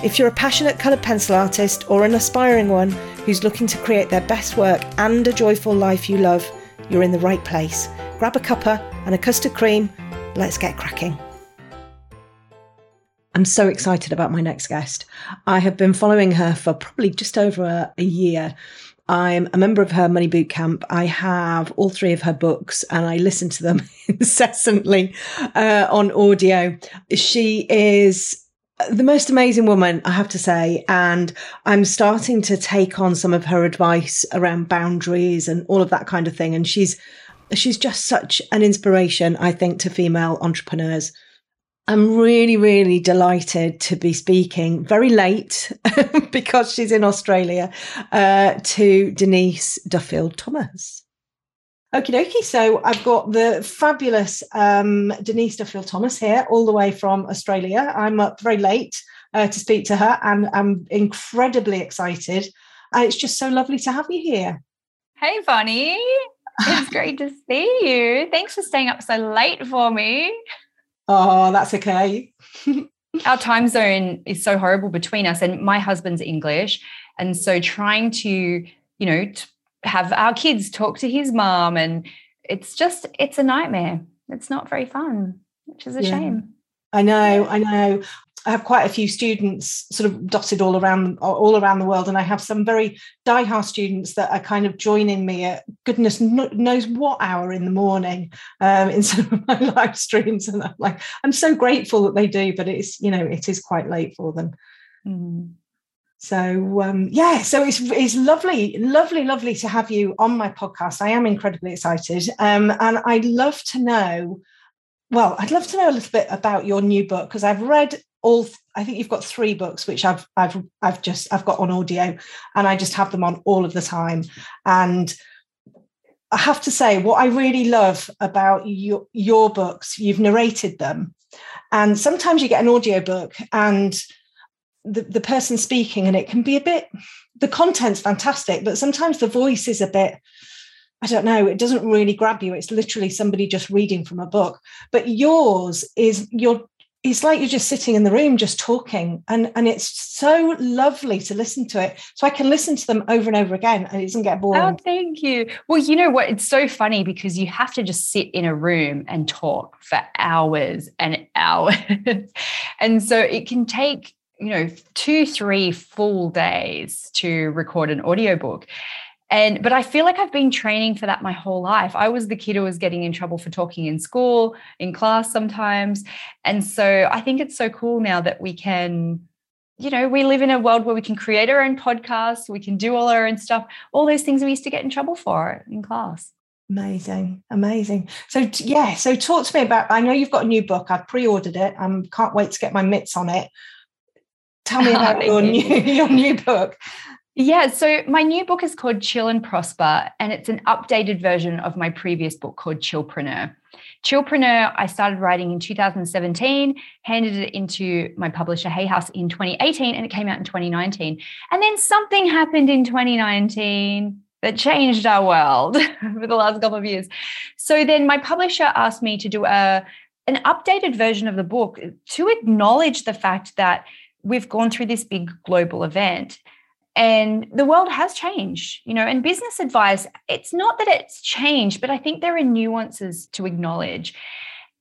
If you're a passionate coloured pencil artist or an aspiring one who's looking to create their best work and a joyful life you love, you're in the right place. Grab a cuppa and a custard cream. Let's get cracking. I'm so excited about my next guest. I have been following her for probably just over a, a year. I'm a member of her Money Boot Camp. I have all three of her books and I listen to them incessantly uh, on audio. She is the most amazing woman, I have to say. And I'm starting to take on some of her advice around boundaries and all of that kind of thing. And she's, she's just such an inspiration, I think, to female entrepreneurs. I'm really, really delighted to be speaking very late because she's in Australia uh, to Denise Duffield Thomas. Okie dokie. So I've got the fabulous um, Denise Duffield Thomas here, all the way from Australia. I'm up very late uh, to speak to her, and I'm incredibly excited. And it's just so lovely to have you here. Hey, Bonny. It's great to see you. Thanks for staying up so late for me. Oh, that's okay. Our time zone is so horrible between us, and my husband's English. And so trying to, you know, have our kids talk to his mom and it's just it's a nightmare. It's not very fun which is a yeah. shame. I know i know. I have quite a few students sort of dotted all around all around the world and i have some very die-hard students that are kind of joining me at goodness knows what hour in the morning um, in some of my live streams and i'm like i'm so grateful that they do but it's you know it is quite late for them. Mm. So um, yeah, so it's it's lovely, lovely, lovely to have you on my podcast. I am incredibly excited, um, and I'd love to know. Well, I'd love to know a little bit about your new book because I've read all. I think you've got three books, which I've I've I've just I've got on audio, and I just have them on all of the time. And I have to say, what I really love about your your books, you've narrated them, and sometimes you get an audio book and the, the person speaking and it can be a bit the content's fantastic but sometimes the voice is a bit i don't know it doesn't really grab you. It's literally somebody just reading from a book. But yours is you're it's like you're just sitting in the room just talking and and it's so lovely to listen to it. So i can listen to them over and over again and it doesn't get boring. Oh thank you. Well you know what? It's so funny because you have to just sit in a room and talk for hours and hours. And so it can take you know two three full days to record an audiobook and but i feel like i've been training for that my whole life i was the kid who was getting in trouble for talking in school in class sometimes and so i think it's so cool now that we can you know we live in a world where we can create our own podcasts we can do all our own stuff all those things we used to get in trouble for in class Amazing, amazing. So yeah, so talk to me about. I know you've got a new book. I've pre-ordered it. I can't wait to get my mitts on it. Tell me about your new your new book. Yeah, so my new book is called Chill and Prosper, and it's an updated version of my previous book called Chillpreneur. Chillpreneur, I started writing in 2017, handed it into my publisher Hay House in 2018, and it came out in 2019. And then something happened in 2019 that changed our world for the last couple of years. So then my publisher asked me to do a an updated version of the book to acknowledge the fact that we've gone through this big global event and the world has changed you know and business advice it's not that it's changed but i think there are nuances to acknowledge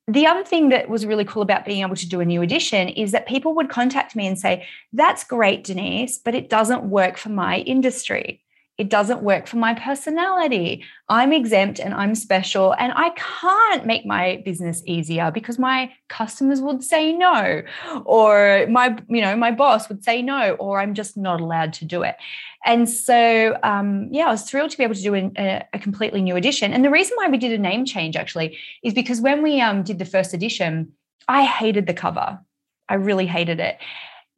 the other thing that was really cool about being able to do a new edition is that people would contact me and say, That's great, Denise, but it doesn't work for my industry. It doesn't work for my personality. I'm exempt and I'm special, and I can't make my business easier because my customers would say no, or my, you know, my boss would say no, or I'm just not allowed to do it. And so, um, yeah, I was thrilled to be able to do a, a, completely new edition. And the reason why we did a name change actually is because when we um, did the first edition, I hated the cover. I really hated it.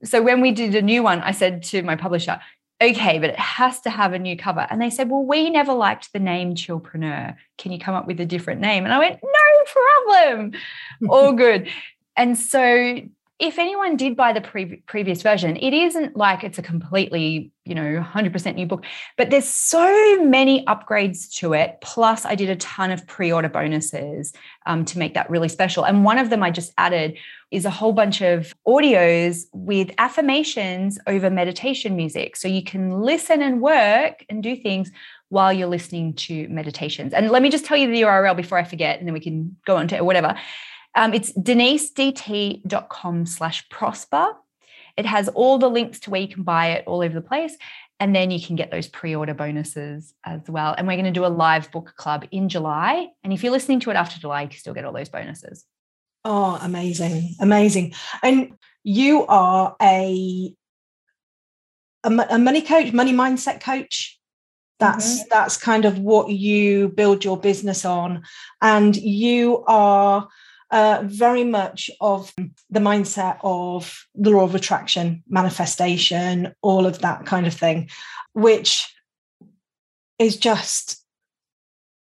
So when we did a new one, I said to my publisher, okay, but it has to have a new cover. And they said, well, we never liked the name Chillpreneur. Can you come up with a different name? And I went, no problem. All good. And so if anyone did buy the pre- previous version, it isn't like it's a completely, you know, 100% new book, but there's so many upgrades to it. Plus, I did a ton of pre order bonuses um, to make that really special. And one of them I just added is a whole bunch of audios with affirmations over meditation music. So you can listen and work and do things while you're listening to meditations. And let me just tell you the URL before I forget, and then we can go on to whatever. Um, it's denisedt.com slash prosper. It has all the links to where you can buy it all over the place. And then you can get those pre order bonuses as well. And we're going to do a live book club in July. And if you're listening to it after July, you can still get all those bonuses. Oh, amazing. Amazing. And you are a, a, a money coach, money mindset coach. That's mm-hmm. that's kind of what you build your business on. And you are uh, very much of the mindset of the law of attraction, manifestation, all of that kind of thing, which is just,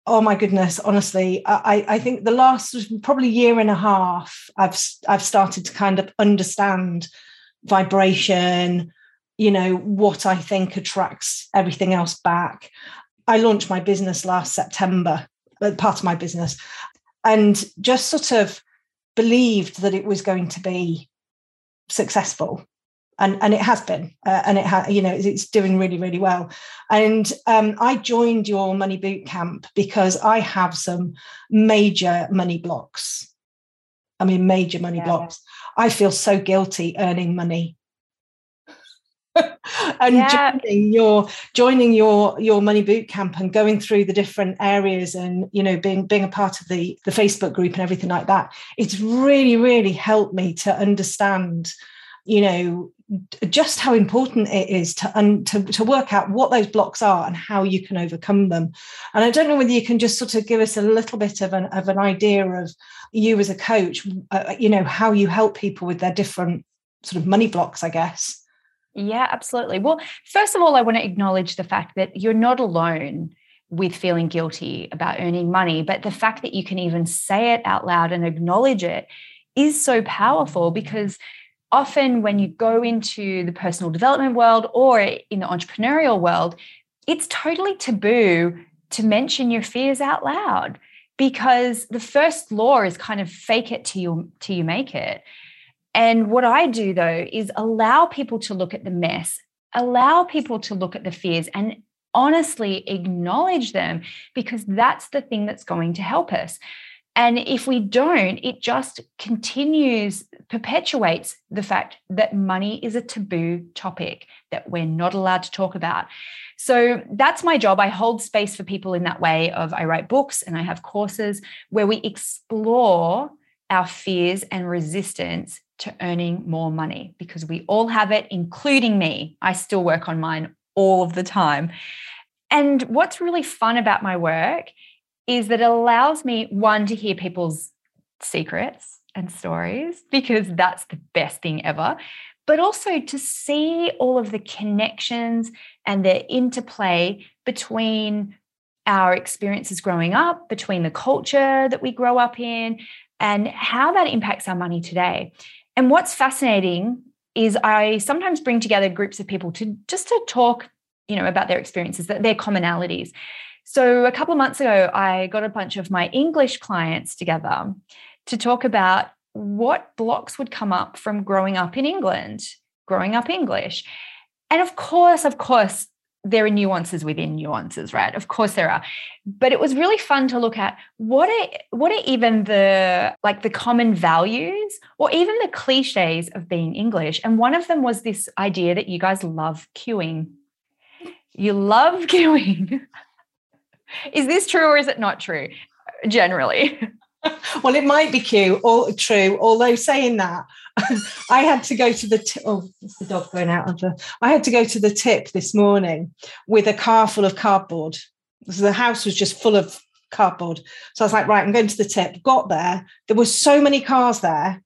oh my goodness, honestly, I, I think the last probably year and a half, I've I've started to kind of understand vibration, you know, what I think attracts everything else back. I launched my business last September, uh, part of my business and just sort of believed that it was going to be successful. And and it has been uh, and it has you know it's doing really really well. And um, i joined your money boot camp because i have some major money blocks. I mean major money yeah. blocks. I feel so guilty earning money and yeah. joining your joining your your money boot camp and going through the different areas and you know being being a part of the the facebook group and everything like that it's really really helped me to understand you know just how important it is to, un, to to work out what those blocks are and how you can overcome them and i don't know whether you can just sort of give us a little bit of an of an idea of you as a coach uh, you know how you help people with their different sort of money blocks i guess yeah, absolutely. Well, first of all, I want to acknowledge the fact that you're not alone with feeling guilty about earning money, but the fact that you can even say it out loud and acknowledge it is so powerful because often when you go into the personal development world or in the entrepreneurial world, it's totally taboo to mention your fears out loud because the first law is kind of fake it till you till you make it. And what I do though is allow people to look at the mess, allow people to look at the fears and honestly acknowledge them because that's the thing that's going to help us. And if we don't, it just continues, perpetuates the fact that money is a taboo topic that we're not allowed to talk about. So that's my job. I hold space for people in that way of I write books and I have courses where we explore our fears and resistance to earning more money because we all have it, including me. I still work on mine all of the time. And what's really fun about my work is that it allows me, one, to hear people's secrets and stories because that's the best thing ever, but also to see all of the connections and the interplay between our experiences growing up, between the culture that we grow up in, and how that impacts our money today. And what's fascinating is I sometimes bring together groups of people to just to talk, you know, about their experiences, their commonalities. So a couple of months ago, I got a bunch of my English clients together to talk about what blocks would come up from growing up in England, growing up English. And of course, of course, there are nuances within nuances, right? Of course there are. But it was really fun to look at what are what are even the like the common values or even the cliches of being English. And one of them was this idea that you guys love queuing. You love queuing. is this true or is it not true generally? well, it might be cute or true, although saying that, I had to go to the t- oh, it's the dog going out of the. I had to go to the tip this morning with a car full of cardboard. So the house was just full of cardboard. So I was like, right, I'm going to the tip. Got there, there were so many cars there,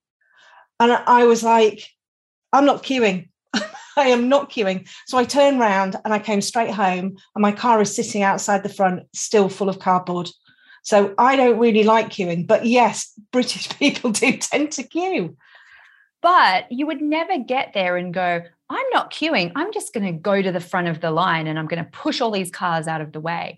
and I was like, I'm not queuing. I am not queuing. So I turned round and I came straight home, and my car is sitting outside the front, still full of cardboard. So I don't really like queuing, but yes, British people do tend to queue. But you would never get there and go, I'm not queuing. I'm just going to go to the front of the line and I'm going to push all these cars out of the way.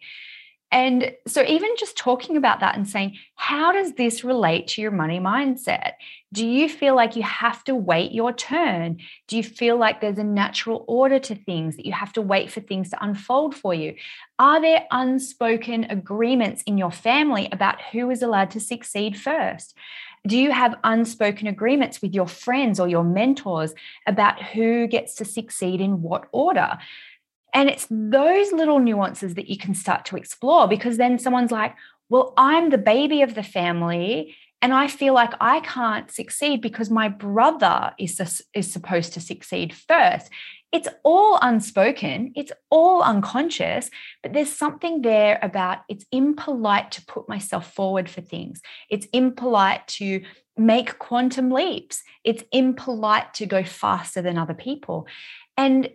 And so, even just talking about that and saying, how does this relate to your money mindset? Do you feel like you have to wait your turn? Do you feel like there's a natural order to things that you have to wait for things to unfold for you? Are there unspoken agreements in your family about who is allowed to succeed first? Do you have unspoken agreements with your friends or your mentors about who gets to succeed in what order? And it's those little nuances that you can start to explore because then someone's like, well, I'm the baby of the family and I feel like I can't succeed because my brother is, is supposed to succeed first. It's all unspoken, it's all unconscious, but there's something there about it's impolite to put myself forward for things. It's impolite to make quantum leaps. It's impolite to go faster than other people. And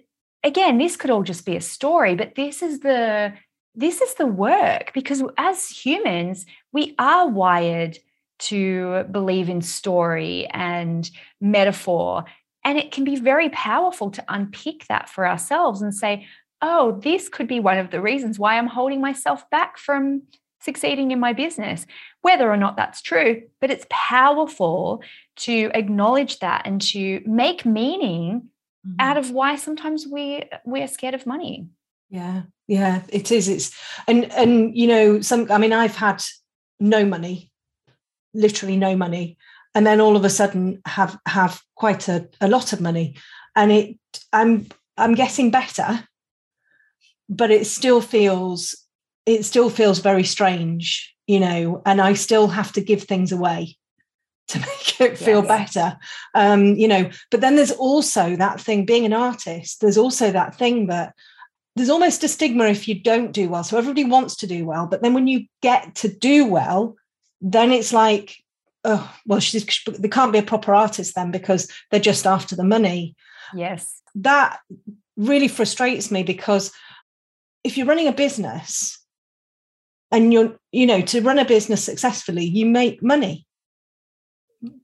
again, this could all just be a story, but this is the this is the work because as humans, we are wired to believe in story and metaphor and it can be very powerful to unpick that for ourselves and say, oh, this could be one of the reasons why I'm holding myself back from succeeding in my business, whether or not that's true. But it's powerful to acknowledge that and to make meaning mm-hmm. out of why sometimes we we're scared of money. Yeah, yeah, it is. It's and and you know, some I mean, I've had no money, literally no money and then all of a sudden have have quite a, a lot of money. And it i'm i'm getting better but it still feels it still feels very strange you know and i still have to give things away to make it feel yes. better. Um you know but then there's also that thing being an artist there's also that thing that there's almost a stigma if you don't do well. So everybody wants to do well but then when you get to do well then it's like oh well she's they can't be a proper artist then because they're just after the money. Yes. That really frustrates me because if you're running a business and you're you know to run a business successfully you make money.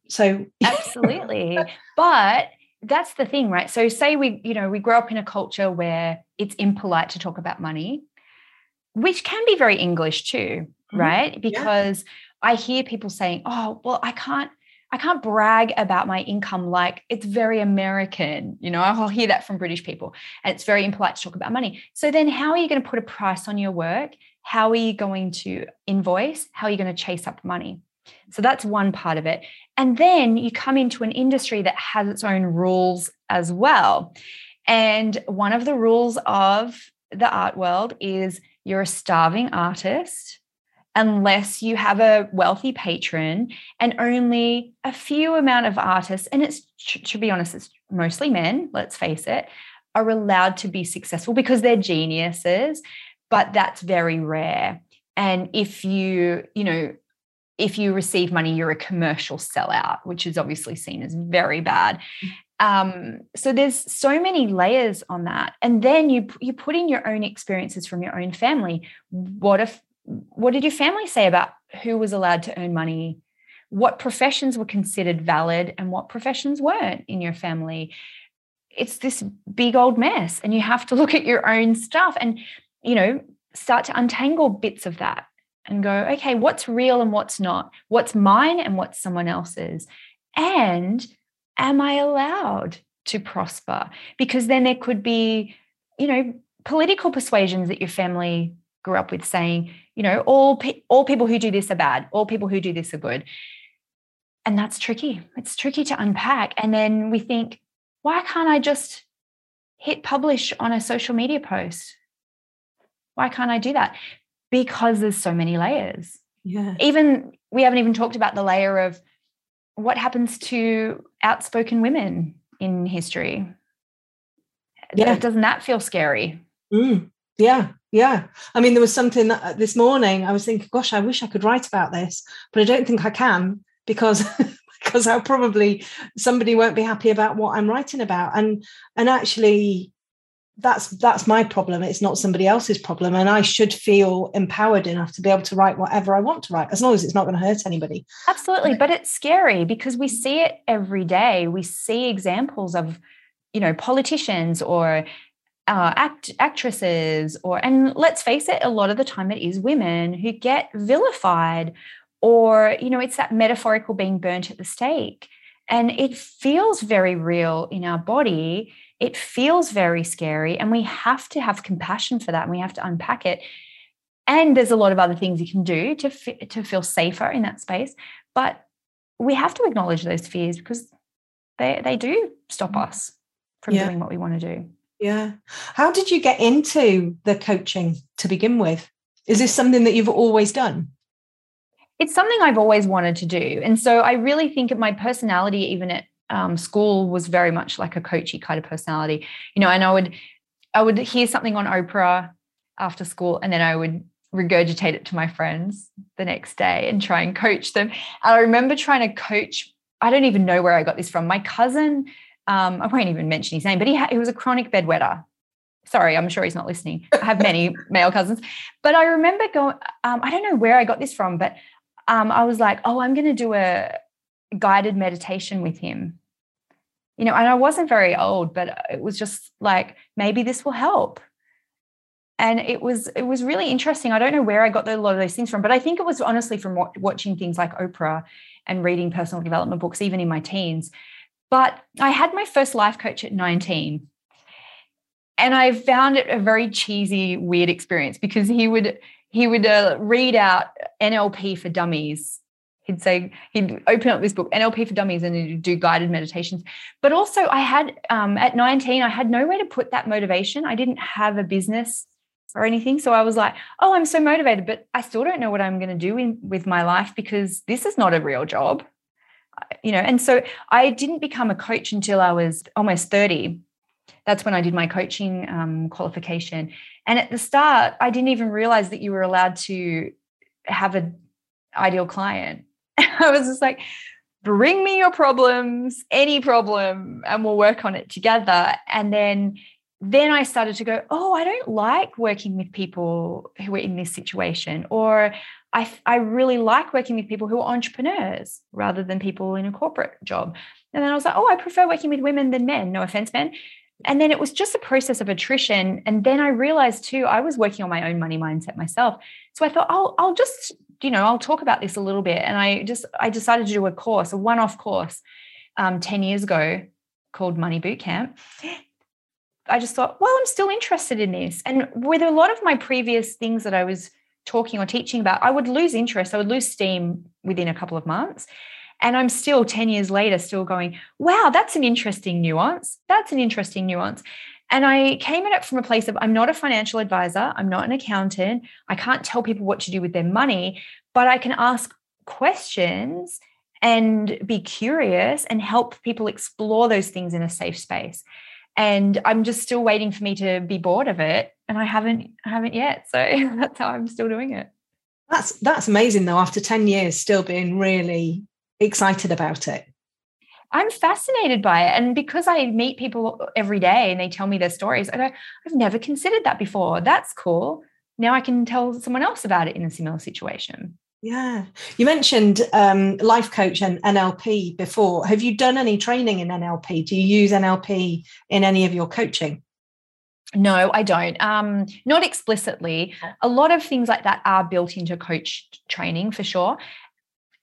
So absolutely. But that's the thing right? So say we you know we grow up in a culture where it's impolite to talk about money which can be very english too mm-hmm. right? Because yeah I hear people saying, "Oh, well, I can't I can't brag about my income like it's very American. You know, I'll hear that from British people, and it's very impolite to talk about money. So then, how are you going to put a price on your work? How are you going to invoice? How are you going to chase up money? So that's one part of it. And then you come into an industry that has its own rules as well. And one of the rules of the art world is you're a starving artist unless you have a wealthy patron and only a few amount of artists and it's to be honest it's mostly men let's face it are allowed to be successful because they're geniuses but that's very rare. And if you you know if you receive money you're a commercial sellout which is obviously seen as very bad. Um, so there's so many layers on that. And then you you put in your own experiences from your own family. What if what did your family say about who was allowed to earn money? What professions were considered valid and what professions weren't in your family? It's this big old mess, and you have to look at your own stuff and, you know, start to untangle bits of that and go, okay, what's real and what's not? What's mine and what's someone else's? And am I allowed to prosper? Because then there could be, you know, political persuasions that your family grew up with saying, you know, all pe- all people who do this are bad, all people who do this are good. And that's tricky. It's tricky to unpack. And then we think, why can't I just hit publish on a social media post? Why can't I do that? Because there's so many layers. Yeah. Even we haven't even talked about the layer of what happens to outspoken women in history. Yeah. Doesn't that feel scary? Mm. Yeah, yeah. I mean, there was something that uh, this morning I was thinking, gosh, I wish I could write about this, but I don't think I can because because I'll probably somebody won't be happy about what I'm writing about. And and actually that's that's my problem. It's not somebody else's problem. And I should feel empowered enough to be able to write whatever I want to write, as long as it's not going to hurt anybody. Absolutely. But it's scary because we see it every day. We see examples of, you know, politicians or uh, act actresses or and let's face it a lot of the time it is women who get vilified or you know it's that metaphorical being burnt at the stake and it feels very real in our body it feels very scary and we have to have compassion for that and we have to unpack it and there's a lot of other things you can do to to feel safer in that space but we have to acknowledge those fears because they they do stop mm. us from yeah. doing what we want to do yeah how did you get into the coaching to begin with is this something that you've always done it's something I've always wanted to do. And so I really think my personality, even at um, school, was very much like a coachy kind of personality. You know, and I would I would hear something on Oprah after school, and then I would regurgitate it to my friends the next day and try and coach them. And I remember trying to coach. I don't even know where I got this from. My cousin, um, I won't even mention his name, but he ha- he was a chronic bedwetter. Sorry, I'm sure he's not listening. I have many male cousins, but I remember going. Um, I don't know where I got this from, but um, I was like, oh, I'm going to do a guided meditation with him. You know, and I wasn't very old, but it was just like, maybe this will help. And it was it was really interesting. I don't know where I got a lot of those things from, but I think it was honestly from watching things like Oprah and reading personal development books, even in my teens. But I had my first life coach at 19. And I found it a very cheesy, weird experience because he would he would uh, read out NLP for dummies. He'd say he'd open up this book NLP for dummies and he'd do guided meditations. But also, I had um, at 19, I had nowhere to put that motivation. I didn't have a business or anything, so I was like, "Oh, I'm so motivated, but I still don't know what I'm going to do in, with my life because this is not a real job." You know, and so I didn't become a coach until I was almost 30 that's when I did my coaching um, qualification. And at the start, I didn't even realize that you were allowed to have an ideal client. I was just like, bring me your problems, any problem, and we'll work on it together. And then then I started to go, oh, I don't like working with people who are in this situation, or I, I really like working with people who are entrepreneurs rather than people in a corporate job. And then I was like, oh, I prefer working with women than men. No offense, men. And then it was just a process of attrition. And then I realized too, I was working on my own money mindset myself. So I thought, I'll, I'll just, you know, I'll talk about this a little bit. And I just, I decided to do a course, a one off course um, 10 years ago called Money Bootcamp. I just thought, well, I'm still interested in this. And with a lot of my previous things that I was talking or teaching about, I would lose interest, I would lose steam within a couple of months. And I'm still 10 years later, still going, wow, that's an interesting nuance. That's an interesting nuance. And I came at it from a place of I'm not a financial advisor, I'm not an accountant, I can't tell people what to do with their money, but I can ask questions and be curious and help people explore those things in a safe space. And I'm just still waiting for me to be bored of it. And I haven't I haven't yet. So that's how I'm still doing it. That's that's amazing though, after 10 years still being really excited about it? I'm fascinated by it. And because I meet people every day and they tell me their stories, I go, I've never considered that before. That's cool. Now I can tell someone else about it in a similar situation. Yeah. You mentioned um, life coach and NLP before. Have you done any training in NLP? Do you use NLP in any of your coaching? No, I don't. Um, not explicitly. A lot of things like that are built into coach training for sure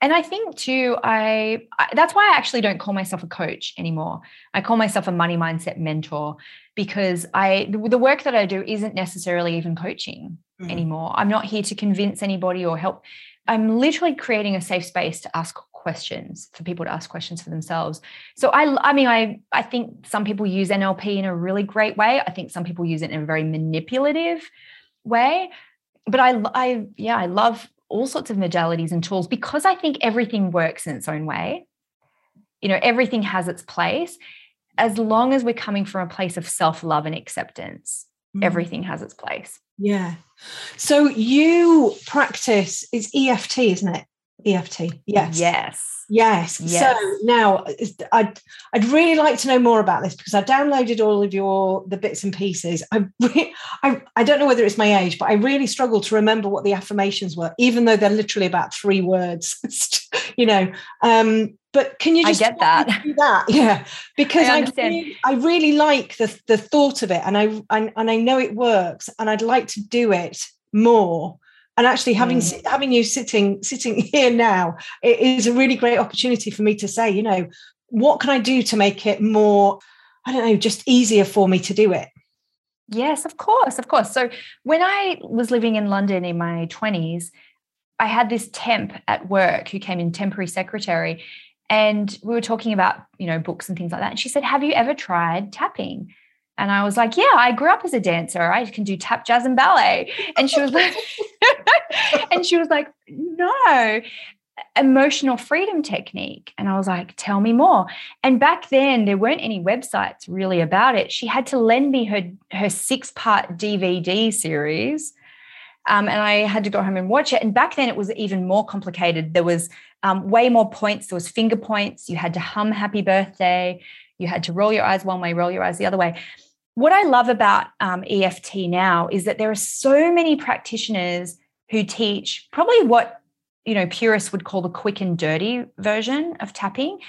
And I think too, I, I, that's why I actually don't call myself a coach anymore. I call myself a money mindset mentor because I the, the work that I do isn't necessarily even coaching mm. anymore. I'm not here to convince anybody or help. I'm literally creating a safe space to ask questions for people to ask questions for themselves. So I I mean I I think some people use NLP in a really great way. I think some people use it in a very manipulative way. But I I yeah, I love all sorts of modalities and tools because I think everything works in its own way. You know, everything has its place. As long as we're coming from a place of self-love and acceptance, mm. everything has its place. Yeah. So you practice it's EFT, isn't it? EFT. Yes. Yes. Yes. yes. So now I'd I'd really like to know more about this because I downloaded all of your the bits and pieces. I I I don't know whether it's my age, but I really struggle to remember what the affirmations were, even though they're literally about three words. you know. Um, but can you just I get that. that? Yeah. Because I, I, really, I really like the the thought of it and I, I and I know it works and I'd like to do it more and actually having mm. having you sitting sitting here now it is a really great opportunity for me to say you know what can i do to make it more i don't know just easier for me to do it? Yes of course of course. So when i was living in london in my 20s i had this temp at work who came in temporary secretary and we were talking about you know books and things like that. And she said have you ever tried tapping and I was like, yeah, I grew up as a dancer. I can do tap, jazz, and ballet. And she was like, and she was like, no, emotional freedom technique. And I was like, tell me more. And back then, there weren't any websites really about it. She had to lend me her, her six part DVD series. Um, and I had to go home and watch it. And back then, it was even more complicated. There was um, way more points. There was finger points. You had to hum "Happy Birthday." You had to roll your eyes one way, roll your eyes the other way what I love about um, EFT now is that there are so many practitioners who teach probably what you know purists would call the quick and dirty version of tapping.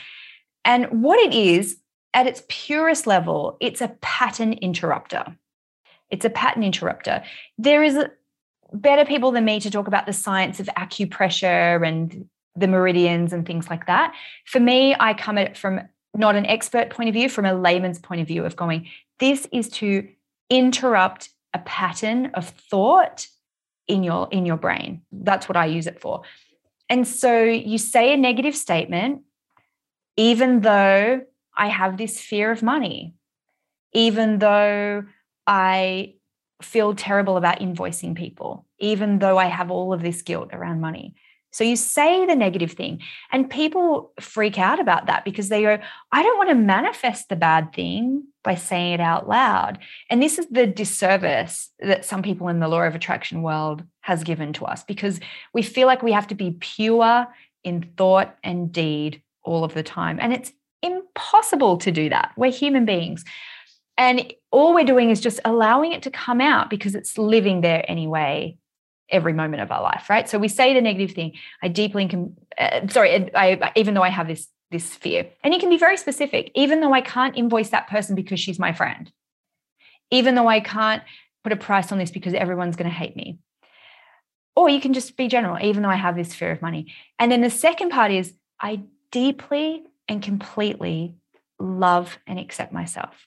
And what it is, at its purest level, it's a pattern interrupter. It's a pattern interrupter. There is better people than me to talk about the science of acupressure and the meridians and things like that. For me, I come at it from not an expert point of view, from a layman's point of view of going, this is to interrupt a pattern of thought in your in your brain. That's what I use it for. And so you say a negative statement even though I have this fear of money, even though I feel terrible about invoicing people, even though I have all of this guilt around money. So you say the negative thing, and people freak out about that because they go, I don't want to manifest the bad thing by saying it out loud. And this is the disservice that some people in the law of attraction world has given to us because we feel like we have to be pure in thought and deed all of the time. And it's impossible to do that. We're human beings. And all we're doing is just allowing it to come out because it's living there anyway every moment of our life, right? So we say the negative thing. I deeply, uh, sorry, I, even though I have this this fear, and you can be very specific. Even though I can't invoice that person because she's my friend, even though I can't put a price on this because everyone's going to hate me, or you can just be general. Even though I have this fear of money, and then the second part is I deeply and completely love and accept myself.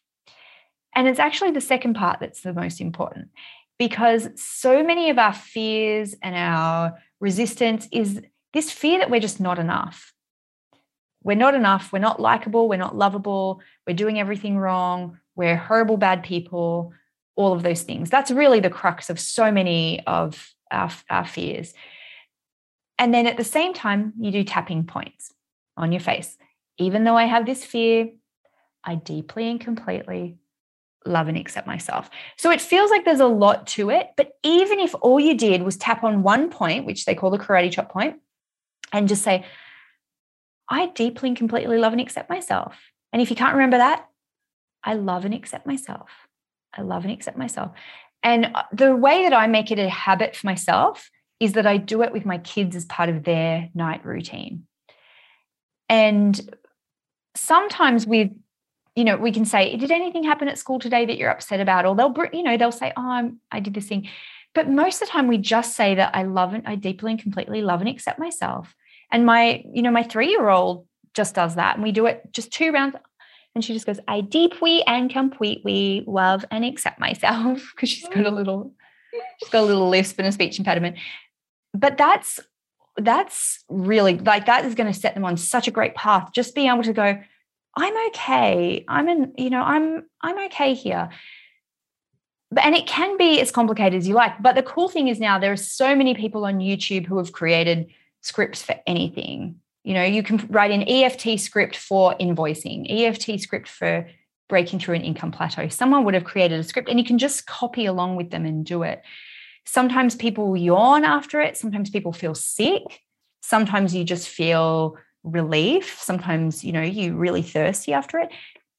And it's actually the second part that's the most important because so many of our fears and our resistance is this fear that we're just not enough. We're not enough. We're not likable. We're not lovable. We're doing everything wrong. We're horrible, bad people, all of those things. That's really the crux of so many of our, our fears. And then at the same time, you do tapping points on your face. Even though I have this fear, I deeply and completely love and accept myself. So it feels like there's a lot to it. But even if all you did was tap on one point, which they call the karate chop point, and just say, I deeply and completely love and accept myself. And if you can't remember that, I love and accept myself. I love and accept myself. And uh, the way that I make it a habit for myself is that I do it with my kids as part of their night routine. And sometimes with you know, we can say, did anything happen at school today that you're upset about? Or they'll, you know, they'll say, oh, I'm, I did this thing. But most of the time we just say that I love and I deeply and completely love and accept myself. And my, you know, my three year old just does that. And we do it just two rounds. And she just goes, I deeply and completely love and accept myself because she's got a little, she's got a little lisp and a speech impediment. But that's, that's really like that is going to set them on such a great path. Just being able to go, I'm okay. I'm in, you know, I'm, I'm okay here But, and it can be as complicated as you like. But the cool thing is now there are so many people on YouTube who have created scripts for anything. You know, you can write an EFT script for invoicing, EFT script for breaking through an income plateau. Someone would have created a script and you can just copy along with them and do it. Sometimes people yawn after it, sometimes people feel sick, sometimes you just feel relief, sometimes, you know, you really thirsty after it.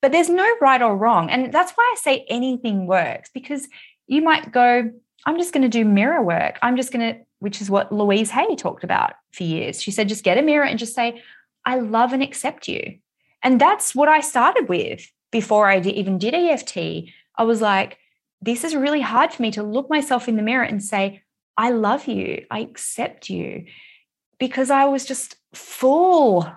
But there's no right or wrong. And that's why I say anything works because you might go, I'm just going to do mirror work. I'm just going to, which is what Louise Hay talked about for years. She said, just get a mirror and just say, I love and accept you. And that's what I started with before I even did EFT. I was like, this is really hard for me to look myself in the mirror and say, I love you, I accept you, because I was just full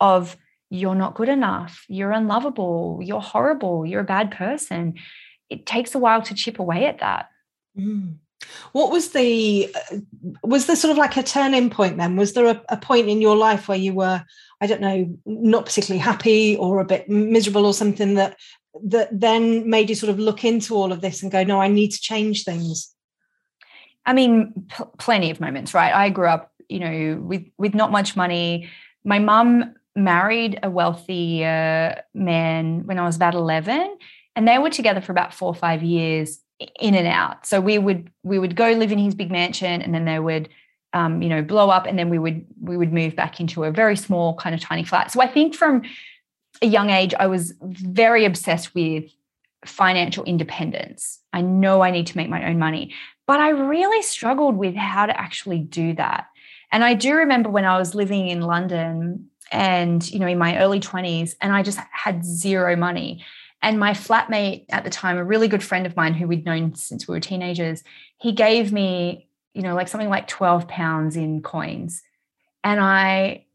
of you're not good enough, you're unlovable, you're horrible, you're a bad person. It takes a while to chip away at that. Mm. What was the uh, was there sort of like a turning point then? Was there a, a, point in your life where you were, I don't know, not particularly happy or a bit miserable or something that that then made you sort of look into all of this and go, no, I need to change things? I mean, pl- plenty of moments, right? I grew up, you know, with with not much money. My mum married a wealthy uh, man when I was about 11 and they were together for about 4 or 5 years in and out. So we would we would go live in his big mansion and then they would um, you know blow up and then we would we would move back into a very small kind of tiny flat. So I think from a young age I was very obsessed with financial independence. I know I need to make my own money, but I really struggled with how to actually do that. And I do remember when I was living in London and you know in my early 20s and i just had zero money. And my flatmate at the time a really good friend of mine who we'd known since we were teenagers he gave me you know like something like 12 pounds in coins. And i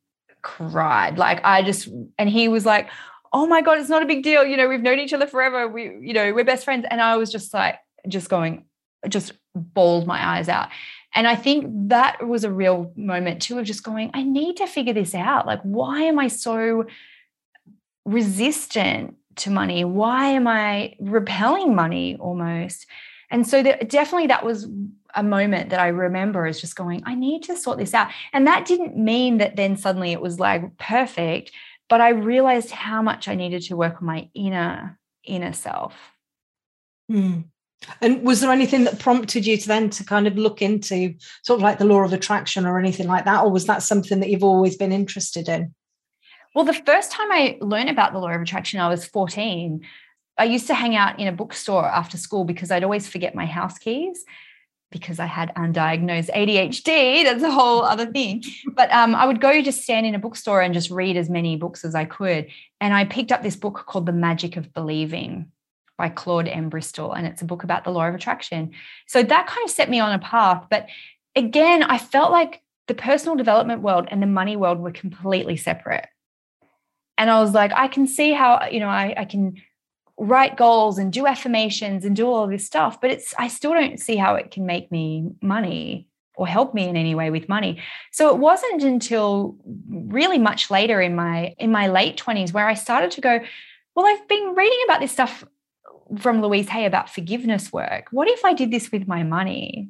cried. Like i just and he was like oh my god it's not a big deal. You know we've known each other forever. We you know we're best friends. And i was just like just going just bawled my eyes out and I think that was a real moment too of just going, I need to figure this out. Like, why am I so resistant to money? Why am I repelling money almost? And so definitely that was a moment that I remember as just going, I need to sort this out. And that didn't mean that then suddenly it was like perfect, but I realized how much I needed to work on my inner inner self. Hmm. And was there anything that prompted you to then to kind of look into sort of like the law of attraction or anything like that? Or was that something that you've always been interested in? Well, the first time I learned about the law of attraction, I was 14. I used to hang out in a bookstore after school because I'd always forget my house keys because I had undiagnosed ADHD. That's a whole other thing. But um, I would go just stand in a bookstore and just read as many books as I could. And I picked up this book called The Magic of Believing by Claude M. Bristol, and it's a book about the law of attraction. So that kind of set me on a path. But again, I felt like the personal development world and the money world were completely separate. And I was like, I can see how, you know, I, I can write goals and do affirmations and do all this stuff, but it's I still don't see how it can make me money or help me in any way with money. So it wasn't until really much later in my in my late 20s where I started to go, well, I've been reading about this stuff from Louise Hay about forgiveness work. What if I did this with my money?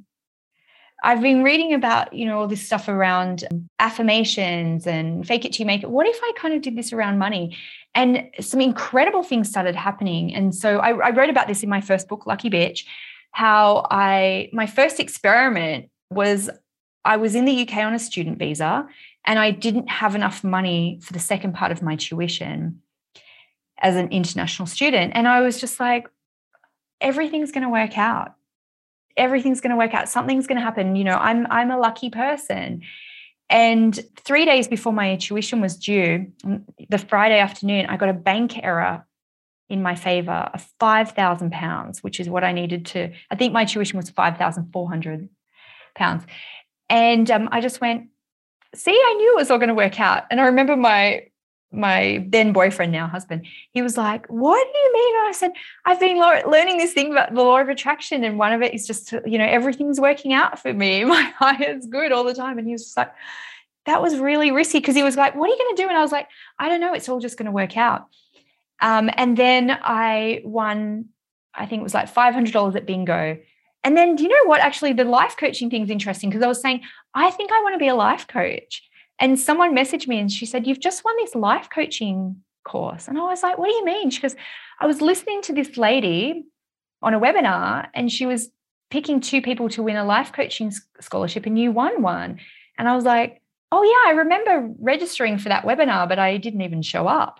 I've been reading about, you know, all this stuff around affirmations and fake it till you make it. What if I kind of did this around money? And some incredible things started happening. And so I, I wrote about this in my first book, Lucky Bitch, how I, my first experiment was I was in the UK on a student visa and I didn't have enough money for the second part of my tuition as an international student. And I was just like, everything's going to work out. Everything's going to work out. Something's going to happen. You know, I'm I'm a lucky person. And three days before my tuition was due, the Friday afternoon, I got a bank error in my favor of five thousand pounds, which is what I needed to. I think my tuition was five thousand four hundred pounds, and um, I just went, see, I knew it was all going to work out. And I remember my my then boyfriend, now husband, he was like, What do you mean? And I said, I've been learning this thing about the law of attraction. And one of it is just, you know, everything's working out for me. My high is good all the time. And he was just like, That was really risky because he was like, What are you going to do? And I was like, I don't know. It's all just going to work out. Um, and then I won, I think it was like $500 at bingo. And then, do you know what? Actually, the life coaching thing is interesting because I was saying, I think I want to be a life coach. And someone messaged me and she said, You've just won this life coaching course. And I was like, What do you mean? She goes, I was listening to this lady on a webinar and she was picking two people to win a life coaching scholarship and you won one. And I was like, Oh, yeah, I remember registering for that webinar, but I didn't even show up.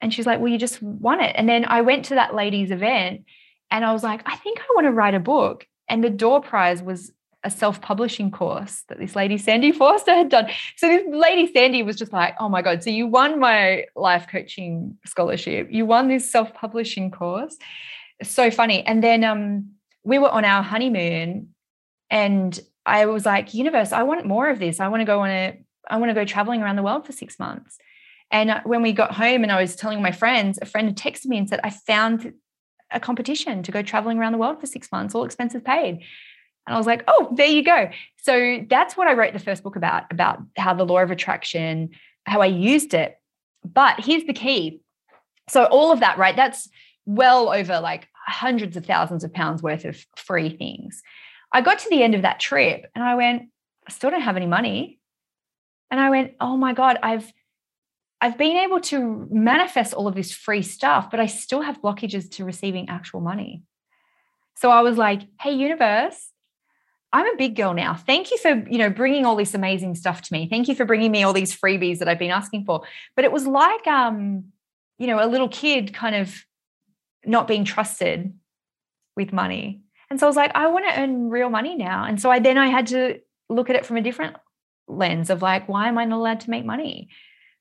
And she's like, Well, you just won it. And then I went to that lady's event and I was like, I think I want to write a book. And the door prize was a self-publishing course that this lady Sandy Forster had done. So this lady Sandy was just like, "Oh my god, so you won my life coaching scholarship. You won this self-publishing course." So funny. And then um we were on our honeymoon and I was like, "Universe, I want more of this. I want to go on a I want to go traveling around the world for 6 months." And uh, when we got home and I was telling my friends, a friend had texted me and said, "I found a competition to go traveling around the world for 6 months, all expenses paid." And I was like, oh, there you go. So that's what I wrote the first book about, about how the law of attraction, how I used it. But here's the key. So all of that, right? That's well over like hundreds of thousands of pounds worth of free things. I got to the end of that trip and I went, I still don't have any money. And I went, oh my God, I've I've been able to manifest all of this free stuff, but I still have blockages to receiving actual money. So I was like, hey, universe, I'm a big girl now. Thank you for, you know, bringing all this amazing stuff to me. Thank you for bringing me all these freebies that I've been asking for. But it was like, um, you know, a little kid kind of not being trusted with money. And so I was like, I want to earn real money now. And so I then I had to look at it from a different lens of like, why am I not allowed to make money?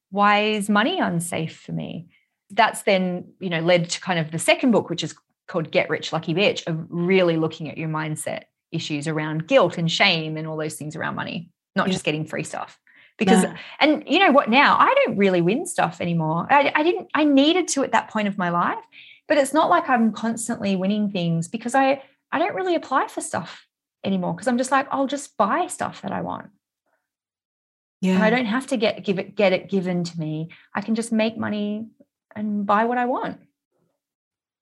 Why is money unsafe for me? That's then, you know, led to kind of the second book, which is called Get Rich Lucky Bitch, of really looking at your mindset issues around guilt and shame and all those things around money, not yeah. just getting free stuff. Because, no. and you know what, now I don't really win stuff anymore. I, I didn't, I needed to at that point of my life, but it's not like I'm constantly winning things because I, I don't really apply for stuff anymore because I'm just like, I'll just buy stuff that I want. Yeah. And I don't have to get give it get it given to me. I can just make money and buy what I want.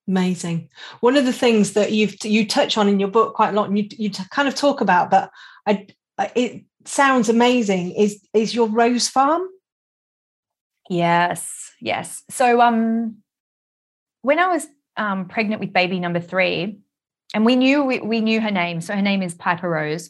Amazing. One of the things that you you touch on in your book quite a lot, and you you kind of talk about, but I, it sounds amazing. Is is your rose farm? Yes, yes. So um, when I was um, pregnant with baby number three, and we knew we, we knew her name, so her name is Piper Rose.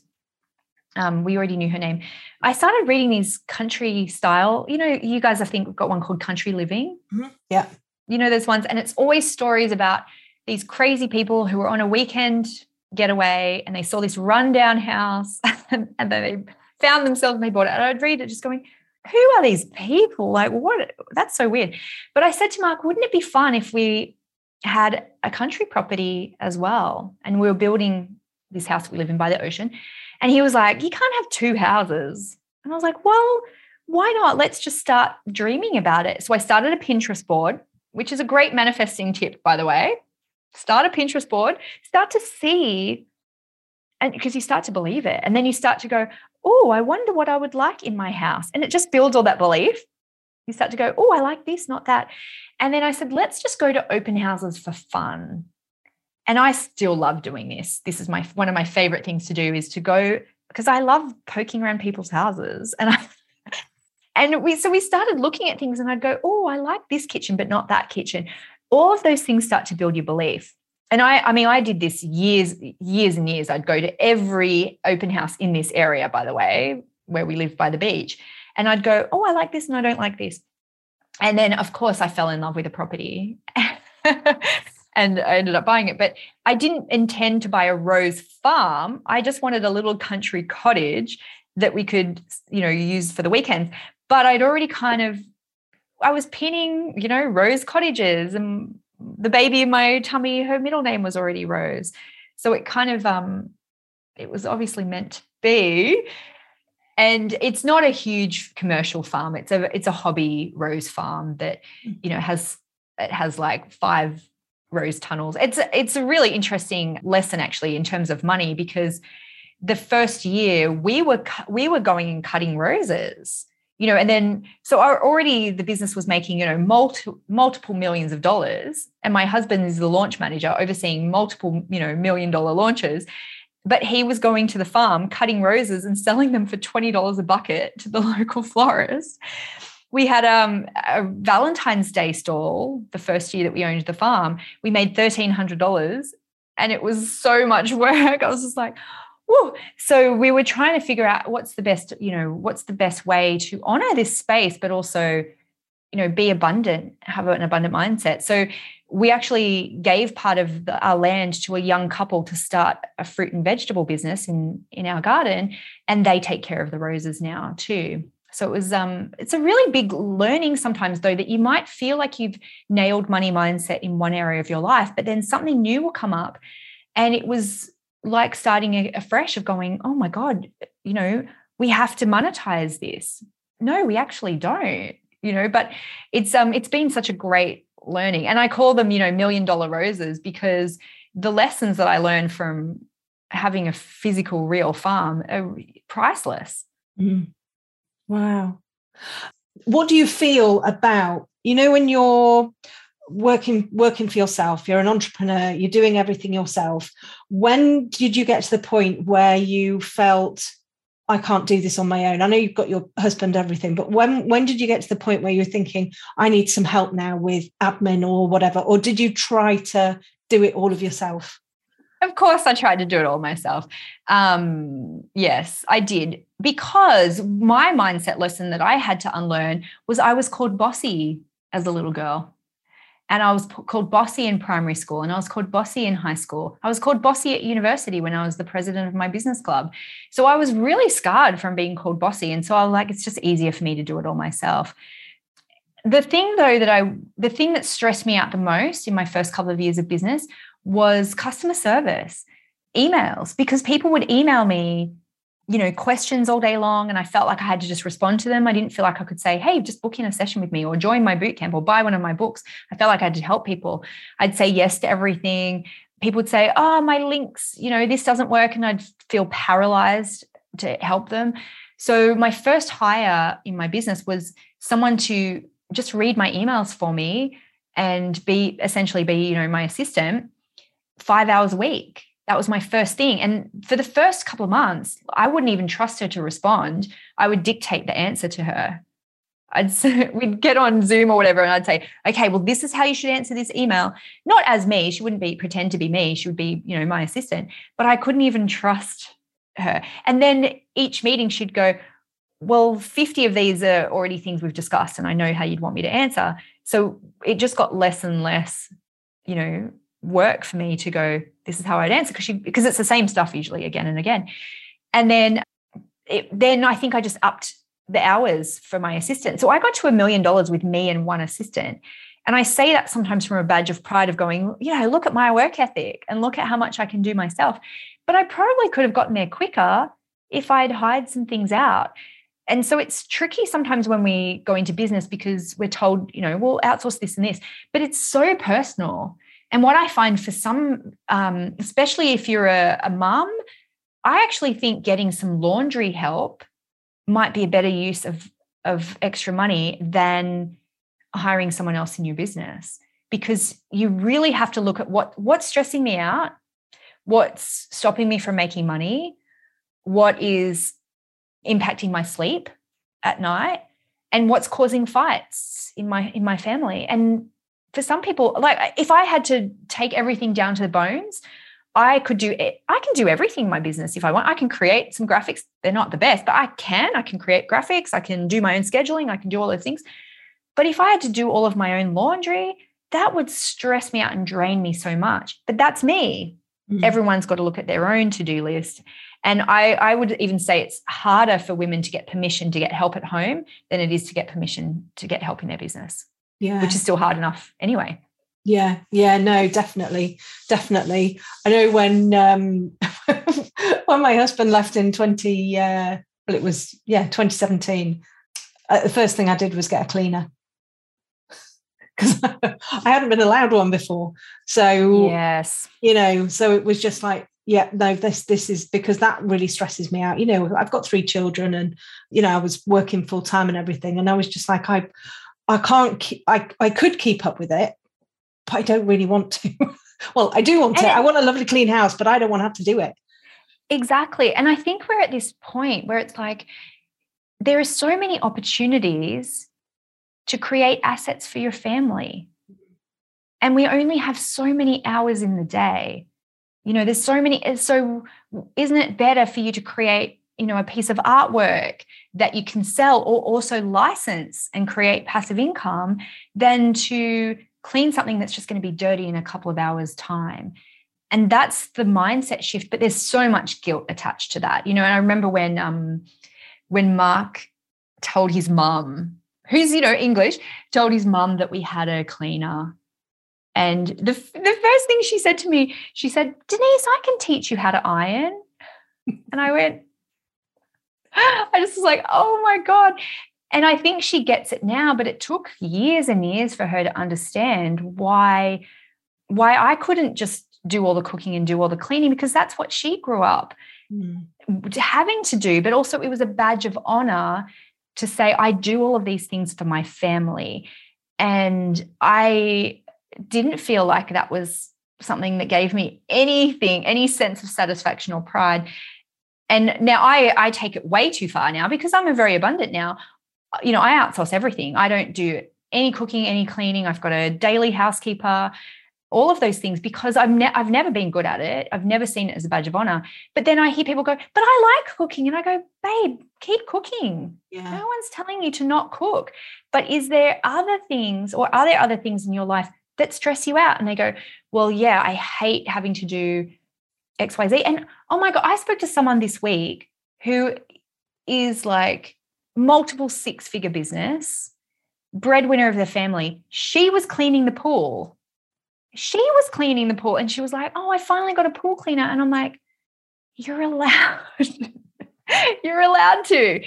Um, we already knew her name. I started reading these country style. You know, you guys I think got one called Country Living. Mm-hmm. Yeah you know those ones and it's always stories about these crazy people who were on a weekend getaway and they saw this rundown house and, and then they found themselves and they bought it. And i'd read it just going who are these people? Like what that's so weird. But i said to mark wouldn't it be fun if we had a country property as well? And we were building this house we live in by the ocean. And he was like you can't have two houses. And i was like well why not? Let's just start dreaming about it. So i started a pinterest board which is a great manifesting tip, by the way. Start a Pinterest board, start to see, and because you start to believe it. And then you start to go, oh, I wonder what I would like in my house. And it just builds all that belief. You start to go, oh, I like this, not that. And then I said, let's just go to open houses for fun. And I still love doing this. This is my one of my favorite things to do is to go because I love poking around people's houses. And I and we so we started looking at things and I'd go, oh, I like this kitchen, but not that kitchen. All of those things start to build your belief. And I, I mean, I did this years, years and years. I'd go to every open house in this area, by the way, where we live by the beach. And I'd go, oh, I like this and I don't like this. And then, of course, I fell in love with the property. and I ended up buying it. But I didn't intend to buy a rose farm. I just wanted a little country cottage that we could, you know, use for the weekends. But I'd already kind of, I was pinning, you know, Rose Cottages and the baby in my tummy, her middle name was already Rose. So it kind of, um, it was obviously meant to be. and it's not a huge commercial farm. It's a it's a hobby rose farm that Mm. you know has it has like five rose tunnels. It's a, it's a really interesting lesson actually in terms of money because the first year we were we were going and cutting roses you know and then so already the business was making you know multi, multiple millions of dollars and my husband is the launch manager overseeing multiple you know million dollar launches but he was going to the farm cutting roses and selling them for $20 a bucket to the local florist. We had um, a valentine's day stall the first year that we owned the farm. We made $1300 and it was so much work. I was just like Woo. So we were trying to figure out what's the best, you know, what's the best way to honor this space, but also, you know, be abundant, have an abundant mindset. So we actually gave part of the, our land to a young couple to start a fruit and vegetable business in in our garden, and they take care of the roses now too. So it was um it's a really big learning sometimes though that you might feel like you've nailed money mindset in one area of your life, but then something new will come up. And it was like starting afresh of going, oh my God, you know, we have to monetize this. No, we actually don't, you know, but it's um it's been such a great learning. And I call them, you know, million dollar roses because the lessons that I learned from having a physical real farm are priceless. Mm. Wow. What do you feel about, you know, when you're working working for yourself. You're an entrepreneur. You're doing everything yourself. When did you get to the point where you felt i can't do this on my own i know you've got your husband everything but when when did you get to the point where you're thinking i need some help now with admin or whatever or did you try to do it all of yourself? Of course i tried to do it all myself. Um yes i did. Because my mindset lesson that i had to unlearn was i was called bossy as a little girl and I was called bossy in primary school, and I was called bossy in high school. I was called bossy at university when I was the president of my business club. So I was really scarred from being called bossy. And so I was like, it's just easier for me to do it all myself. The thing, though, that I, the thing that stressed me out the most in my first couple of years of business was customer service, emails, because people would email me you know, questions all day long. And I felt like I had to just respond to them. I didn't feel like I could say, hey, just book in a session with me or join my boot camp or buy one of my books. I felt like I had to help people. I'd say yes to everything. People would say, oh, my links, you know, this doesn't work. And I'd feel paralyzed to help them. So my first hire in my business was someone to just read my emails for me and be essentially be, you know, my assistant five hours a week that was my first thing. And for the first couple of months, I wouldn't even trust her to respond. I would dictate the answer to her. I'd we'd get on Zoom or whatever, and I'd say, okay, well, this is how you should answer this email. Not as me. She wouldn't be pretend to be me. She would be, you know, my assistant. But I couldn't even trust her. And then each meeting she'd go, well, 50 of these are already things we've discussed, and I know how you'd want me to answer. So it just got less and less, you know, work for me to go this is how i'd answer because because it's the same stuff usually again and again. And then it, then i think i just upped the hours for my assistant. So i got to a million dollars with me and one assistant. And i say that sometimes from a badge of pride of going you know look at my work ethic and look at how much i can do myself. But i probably could have gotten there quicker if i'd hired some things out. And so it's tricky sometimes when we go into business because we're told you know we'll outsource this and this. But it's so personal and what I find for some, um, especially if you're a, a mum, I actually think getting some laundry help might be a better use of, of extra money than hiring someone else in your business because you really have to look at what what's stressing me out, what's stopping me from making money, what is impacting my sleep at night, and what's causing fights in my in my family. And for some people, like if I had to take everything down to the bones, I could do it. I can do everything in my business if I want. I can create some graphics. They're not the best, but I can. I can create graphics. I can do my own scheduling. I can do all those things. But if I had to do all of my own laundry, that would stress me out and drain me so much. But that's me. Mm-hmm. Everyone's got to look at their own to do list. And I, I would even say it's harder for women to get permission to get help at home than it is to get permission to get help in their business yeah. which is still hard enough anyway. Yeah yeah no definitely definitely. I know when um when my husband left in 20 uh but it was yeah 2017 uh, the first thing i did was get a cleaner. Because i hadn't been allowed one before. So yes. you know so it was just like yeah no this this is because that really stresses me out. You know i've got three children and you know i was working full time and everything and i was just like i i can't keep, i i could keep up with it but i don't really want to. Well i do want to. I want a lovely clean house but i don't want to have to do it. Exactly. And i think we're at this point where it's like there are so many opportunities to create assets for your family. And we only have so many hours in the day. You know there's so many so isn't it better for you to create you know a piece of artwork that you can sell or also license and create passive income than to clean something that's just going to be dirty in a couple of hours time. And that's the mindset shift but there's so much guilt attached to that. You know and i remember when um when mark told his mum who's you know english told his mum that we had a cleaner. And the, the first thing she said to me, she said, Denise, I can teach you how to iron. and I went, I just was like, oh my God. And I think she gets it now, but it took years and years for her to understand why, why I couldn't just do all the cooking and do all the cleaning because that's what she grew up mm. having to do. But also, it was a badge of honor to say, I do all of these things for my family. And I didn't feel like that was something that gave me anything, any sense of satisfaction or pride. And now I, I take it way too far now because I'm a very abundant now. You know, I outsource everything. I don't do any cooking, any cleaning. I've got a daily housekeeper, all of those things because I've, ne- I've never been good at it. I've never seen it as a badge of honor. But then I hear people go, but I like cooking. And I go, babe, keep cooking. Yeah. No one's telling you to not cook. But is there other things or are there other things in your life that stress you out. And they go, Well, yeah, I hate having to do XYZ. And oh my God, I spoke to someone this week who is like multiple six figure business, breadwinner of the family. She was cleaning the pool. She was cleaning the pool and she was like, Oh, I finally got a pool cleaner. And I'm like, You're allowed. You're allowed to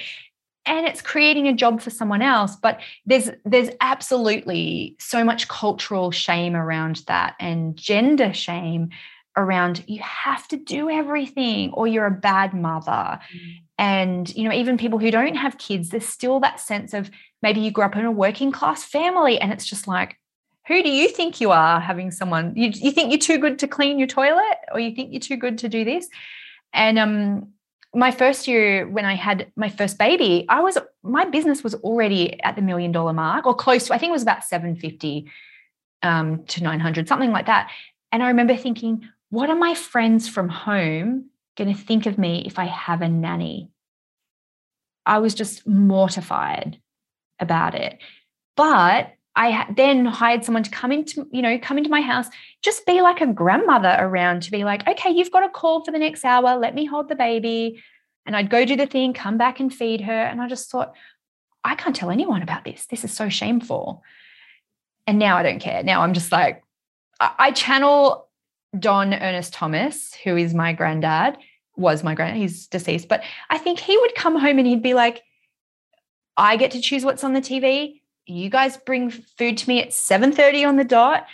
and it's creating a job for someone else but there's there's absolutely so much cultural shame around that and gender shame around you have to do everything or you're a bad mother mm. and you know even people who don't have kids there's still that sense of maybe you grew up in a working class family and it's just like who do you think you are having someone you, you think you're too good to clean your toilet or you think you're too good to do this and um my first year when I had my first baby, I was my business was already at the million dollar mark or close to, I think it was about 750 um, to 900, something like that. And I remember thinking, what are my friends from home going to think of me if I have a nanny? I was just mortified about it. But I then hired someone to come into, you know, come into my house, just be like a grandmother around to be like, okay, you've got a call for the next hour. Let me hold the baby. And I'd go do the thing, come back and feed her. And I just thought, I can't tell anyone about this. This is so shameful. And now I don't care. Now I'm just like, I channel Don Ernest Thomas, who is my granddad, was my granddad, he's deceased, but I think he would come home and he'd be like, I get to choose what's on the TV you guys bring food to me at 7.30 on the dot.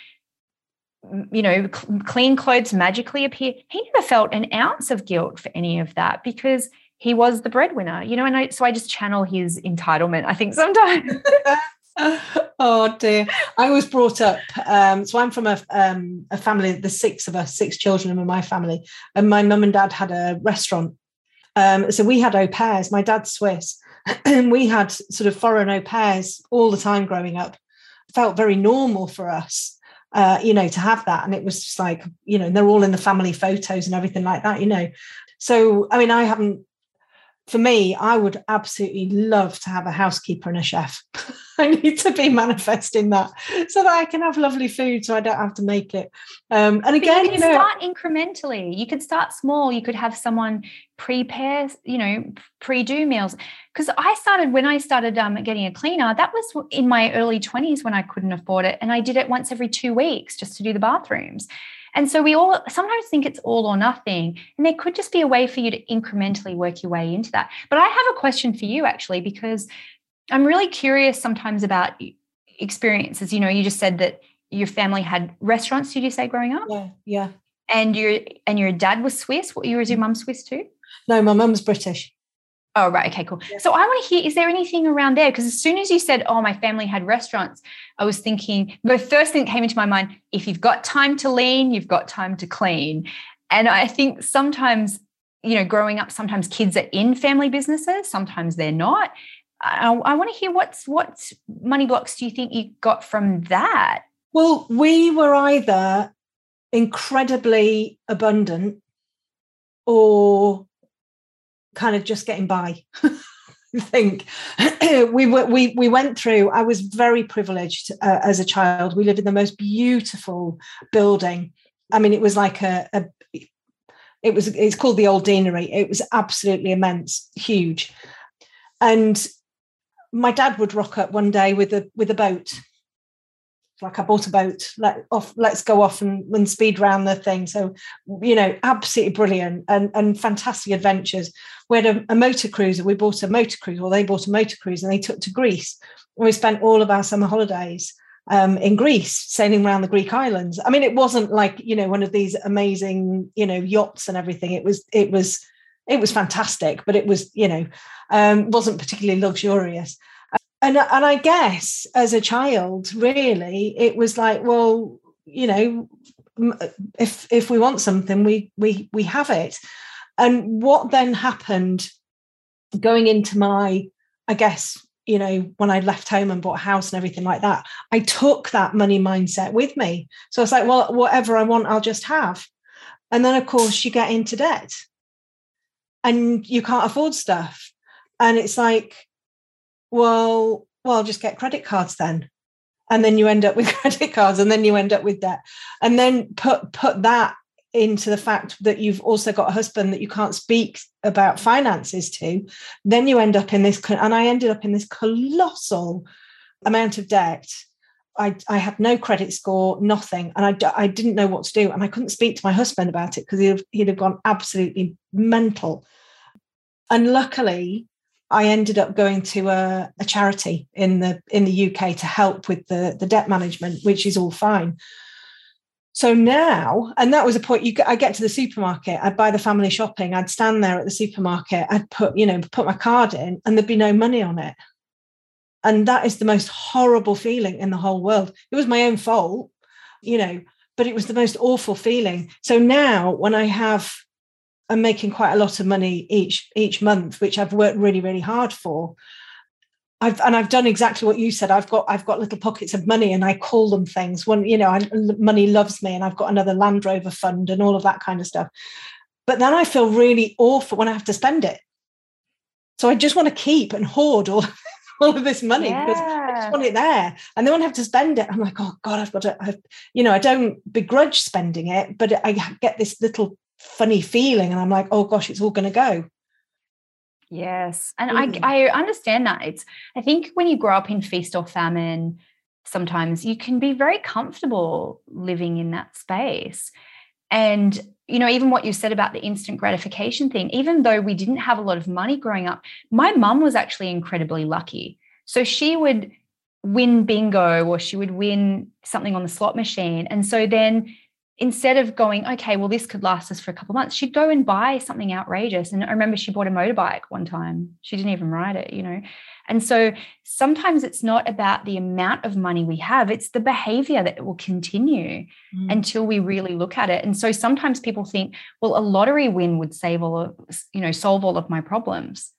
You know cl- clean clothes magically appear. He never felt an ounce of guilt for any of that because he was the breadwinner you know and I, so i just channel his entitlement i think sometimes oh dear i was brought up um, so i'm from a, um, a family the six of us six children in my family and my mum and dad had a restaurant um, so we had au pairs my dad's swiss and we had sort of foreign au pairs all the time growing up. Felt very normal for us, uh, you know, to have that. And it was just like, you know, they're all in the family photos and everything like that, you know. So, I mean, I haven't for me, I would absolutely love to have a housekeeper and a chef. I need to be manifesting that so that I can have lovely food so I don't have to make it. Um, and again, you, you know, start incrementally. You could start small. You could have someone prepare, you know, pre-do meals. Because I started when I started um, getting a cleaner, that was in my early 20s when I couldn't afford it. And I did it once every two weeks just to do the bathrooms. And so we all sometimes think it's all or nothing. And there could just be a way for you to incrementally work your way into that. But I have a question for you actually, because I'm really curious sometimes about experiences. You know, you just said that your family had restaurants, did you say growing up? Yeah, yeah. And your and your dad was Swiss. What you was your mm. mum Swiss too? No, my mum's British. Oh, right. Okay, cool. Yeah. So I want to hear is there anything around there? Because as soon as you said, oh, my family had restaurants, I was thinking the first thing that came into my mind if you've got time to lean, you've got time to clean. And I think sometimes, you know, growing up, sometimes kids are in family businesses, sometimes they're not. I, I want to hear what's what money blocks do you think you got from that? Well, we were either incredibly abundant or kind of just getting by. I think we were, we we went through. I was very privileged uh, as a child. We lived in the most beautiful building. I mean, it was like a, a it was it's called the old deanery. It was absolutely immense, huge, and my dad would rock up one day with a with a boat like I bought a boat, let off, let's go off and, and speed round the thing. So, you know, absolutely brilliant and, and fantastic adventures. We had a, a motor cruiser. We bought a motor cruiser, or they bought a motor cruiser and they took to Greece. And we spent all of our summer holidays um, in Greece, sailing around the Greek islands. I mean, it wasn't like, you know, one of these amazing, you know, yachts and everything. It was, it was, it was fantastic, but it was, you know, um, wasn't particularly luxurious and and I guess as a child, really, it was like, well, you know, if if we want something, we we we have it. And what then happened going into my, I guess, you know, when I left home and bought a house and everything like that, I took that money mindset with me. So I was like, well, whatever I want, I'll just have. And then, of course, you get into debt and you can't afford stuff. And it's like, well, well, I'll just get credit cards then. And then you end up with credit cards and then you end up with debt. And then put put that into the fact that you've also got a husband that you can't speak about finances to, then you end up in this, and I ended up in this colossal amount of debt. I, I had no credit score, nothing, and I, I didn't know what to do. And I couldn't speak to my husband about it because he'd he'd have gone absolutely mental. And luckily, I ended up going to a, a, charity in the in the UK to help with the, the debt management, which is all fine. So now, and that was a point. You, I get to the supermarket, I'd buy the family shopping, I'd stand there at the supermarket, I'd put, you know, put my card in, and there'd be no money on it. And that is the most horrible feeling in the whole world. It was my own fault, you know, but it was the most awful feeling. So now, when I have I'm making quite a lot of money each each month, which I've worked really, really hard for. I've and I've done exactly what you said. I've got I've got little pockets of money, and I call them things. When you know, I, money loves me, and I've got another Land Rover fund and all of that kind of stuff. But then I feel really awful when I have to spend it. So I just want to keep and hoard all all of this money yeah. because I just want it there. And then when I have to spend it, I'm like, oh God, I've got to, I've, you know, I don't begrudge spending it, but I get this little funny feeling and i'm like oh gosh it's all going to go. Yes and mm. I, I understand that it's i think when you grow up in feast or famine sometimes you can be very comfortable living in that space. And you know even what you said about the instant gratification thing even though we didn't have a lot of money growing up my mum was actually incredibly lucky. So she would win bingo or she would win something on the slot machine and so then instead of going, okay, well, this could last us for a couple of months, she'd go and buy something outrageous. And I remember she bought a motorbike one time. She didn't even ride it, you know. And so sometimes it's not about the amount of money we have, it's the behavior that will continue mm. until we really look at it. And so sometimes people think, well, a lottery win would save all of, you know, solve all of my problems.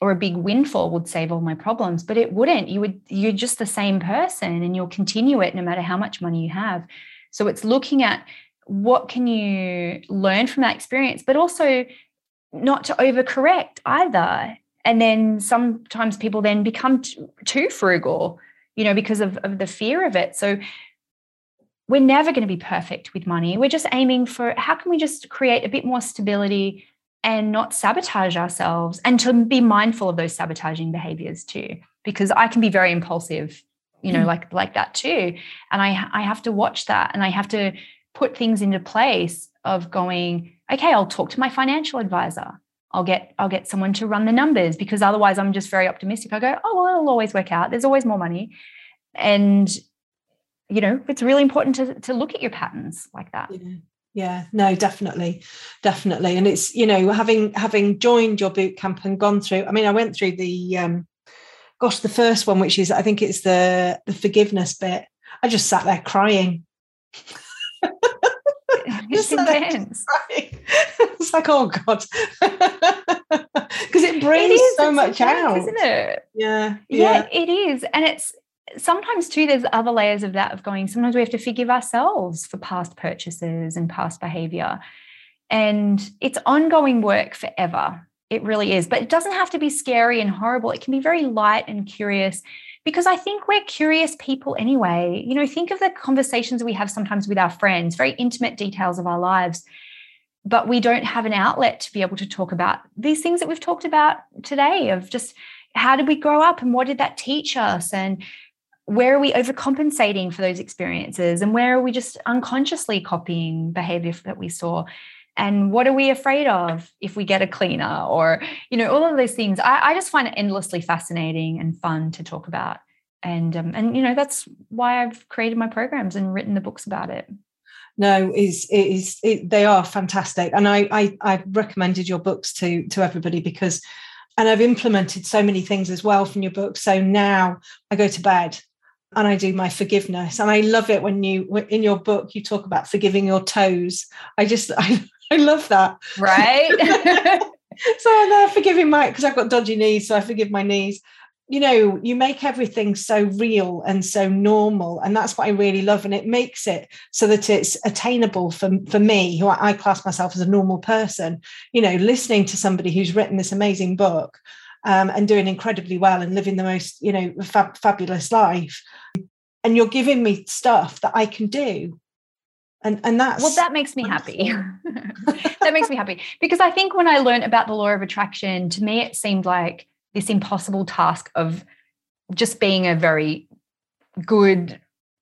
Or a big windfall would save all my problems, but it wouldn't. You would, you're just the same person and you'll continue it no matter how much money you have. So it's looking at what can you learn from that experience, but also not to overcorrect either. And then sometimes people then become too, too frugal, you know, because of, of the fear of it. So we're never going to be perfect with money. We're just aiming for how can we just create a bit more stability and not sabotage ourselves and to be mindful of those sabotaging behaviors too because I can be very impulsive you know mm. like like that too and I I have to watch that and I have to put things into place of going, okay, I'll talk to my financial advisor. I'll get I'll get someone to run the numbers because otherwise I'm just very optimistic. I go, oh well, it'll always work out. There's always more money. And you know, it's really important to to look at your patterns like that. Yeah. yeah no definitely definitely and it's you know having having joined your boot camp and gone through i mean i went through the um gosh the first one which is i think it's the the forgiveness bit i just sat there crying it's intense. it's like, oh God. Because it brings it is, so much intense, out. Isn't it? Yeah, yeah. Yeah, it is. And it's sometimes too, there's other layers of that of going, sometimes we have to forgive ourselves for past purchases and past behavior. And it's ongoing work forever. It really is. But it doesn't have to be scary and horrible. It can be very light and curious because I think we're curious people anyway. You know, think of the conversations we have sometimes with our friends, very intimate details of our lives, but we don't have an outlet to be able to talk about these things that we've talked about today of just how did we grow up and what did that teach us? And where are we overcompensating for those experiences? And where are we just unconsciously copying behavior that we saw and what are we afraid of if we get a cleaner or you know all of those things. I, I just find it endlessly fascinating and fun to talk about. And um, and you know that's why i've created my programs and written the books about it. No is is it, they are fantastic. And I, I i recommended your books to to everybody because and i've implemented so many things as well from your book so now i go to bed and I do my forgiveness. And I love it when you in your book you talk about forgiving your toes. I just I, I love that. Right. so I'm there forgiving my because I've got dodgy knees, so I forgive my knees. You know, you make everything so real and so normal, and that's what I really love. And it makes it so that it's attainable for, for me, who I, I class myself as a normal person. You know, listening to somebody who's written this amazing book um, and doing incredibly well and living the most, you know, fab- fabulous life. And you're giving me stuff that I can do and and that's well that makes me happy. that makes me happy. Because i think when i learned about the law of attraction to me it seemed like this impossible task of just being a very good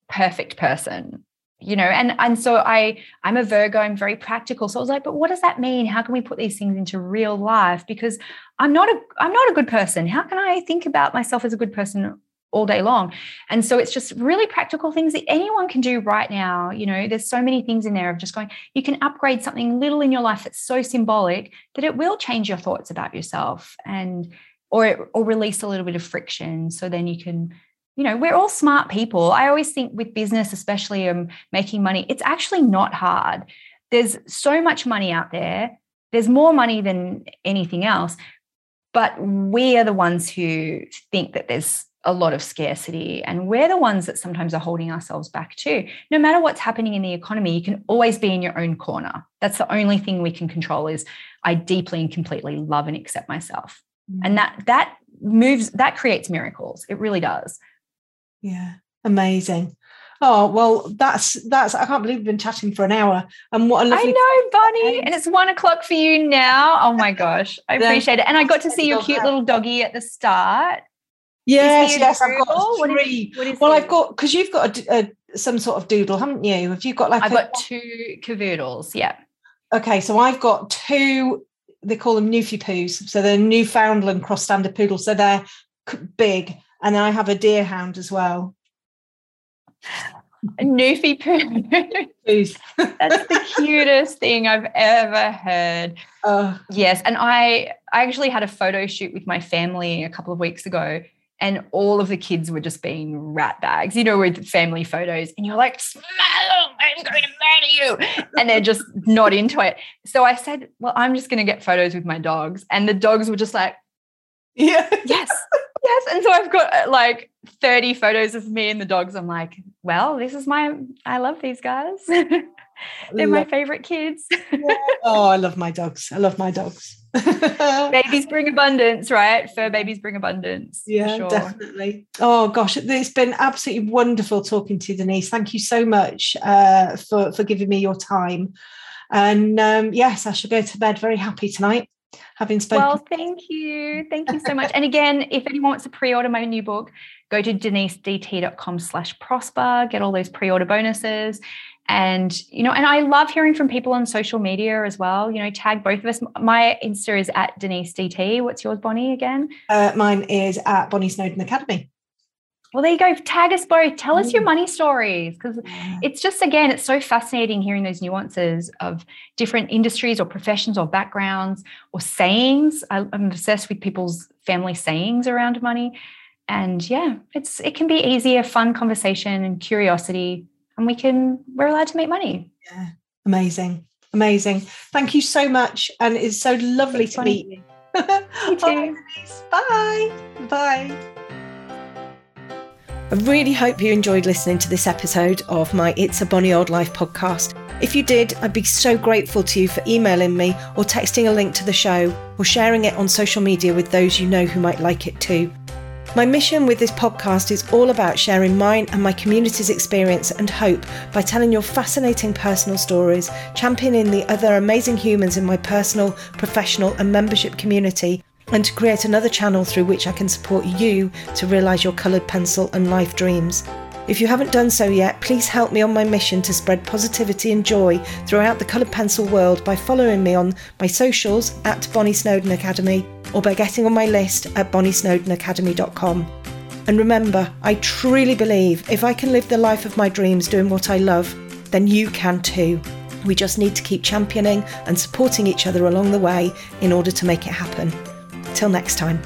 perfect person you know? And and so i i'm a virgo i'm very practical. So i was like but what does that mean? How can we put these things into real life? Because i'm not a i'm not a good person. How can i think about myself as a good person all day long. And so it's just really practical things that anyone can do right now. You know, there's so many things in there of just going, you can upgrade something little in your life that's so symbolic that it will change your thoughts about yourself and or or release a little bit of friction. So then you can you know we're all smart people i always think with business especially um, making money it's actually not hard there's so much money out there there's more money than anything else but we are the ones who think that there's a lot of scarcity. And we're the ones that sometimes are holding ourselves back too. No matter what's happening in the economy, you can always be in your own corner. That's the only thing we can control is I deeply and completely love and accept myself. Mm. And that that moves, that creates miracles. It really does. Yeah. Amazing. Oh well, that's that's. I can't believe we've been chatting for an hour. And what a lovely. I know, Bonny, and it's one o'clock for you now. Oh my gosh, I appreciate it. And I got to see your cute little doggy at the start. Yes, yes, I've got three. What is, well, I've got because you've got a, a, some sort of doodle, haven't you? Have you got like? I've a, got two cavoodles. Yeah. Okay, so I've got two. They call them Newfie poos, so they're Newfoundland cross standard poodles. So they're big, and then I have a deerhound as well. Newfie poos. That's the cutest thing I've ever heard. Uh, yes, and I I actually had a photo shoot with my family a couple of weeks ago, and all of the kids were just being rat bags, you know, with family photos. And you're like, smile, I'm going to murder you. And they're just not into it. So I said, well, I'm just going to get photos with my dogs. And the dogs were just like, yeah. Yes. Yes. And so I've got uh, like 30 photos of me and the dogs. I'm like, well, this is my, I love these guys. They're my favorite kids. oh, I love my dogs. I love my dogs. babies bring abundance, right? Fur babies bring abundance. Yeah, sure. definitely. Oh gosh, it's been absolutely wonderful talking to you, Denise. Thank you so much uh, for for giving me your time. And um, yes, I shall go to bed very happy tonight, having spoken. Well, thank you, thank you so much. and again, if anyone wants to pre-order my new book, go to denisedt.com slash prosper, get all those pre-order bonuses. And, you know, and I love hearing from people on social media as well. You know, tag both of us. My Insta is at Denise DT. What's yours, Bonny, again? Uh, mine is at Bonny Snowdon Academy. Well, there you go. Tag us both. Tell us your mm. money stories because it's just, again, it's so fascinating hearing those nuances of different industries or professions or backgrounds or sayings. I'm obsessed with people's family sayings around money. And yeah, it's it can be easy, a fun conversation and curiosity, and we can we're allowed to make money. Yeah, amazing, amazing. Thank you so much, and it's so lovely to meet you. you too. Bye. Bye. I really hope you enjoyed listening to this episode of my It's a Bonny Old Life podcast. If you did, I'd be so grateful to you for emailing me or texting a link to the show or sharing it on social media with those you know who might like it too. My mission with this podcast is all about sharing mine and my community's experience and hope by telling your fascinating personal stories, championing the other amazing humans in my personal, professional, and membership community, and to create another channel through which I can support you to realise your coloured pencil and life dreams. If you haven't done so yet, please help me on my mission to spread positivity and joy throughout the coloured pencil world by following me on my socials at Bonny Snowdon Academy or by getting on my list at bonnysnowdonacademy.com. And remember, I truly believe if I can live the life of my dreams doing what I love, then you can too. We just need to keep championing and supporting each other along the way in order to make it happen. Till next time.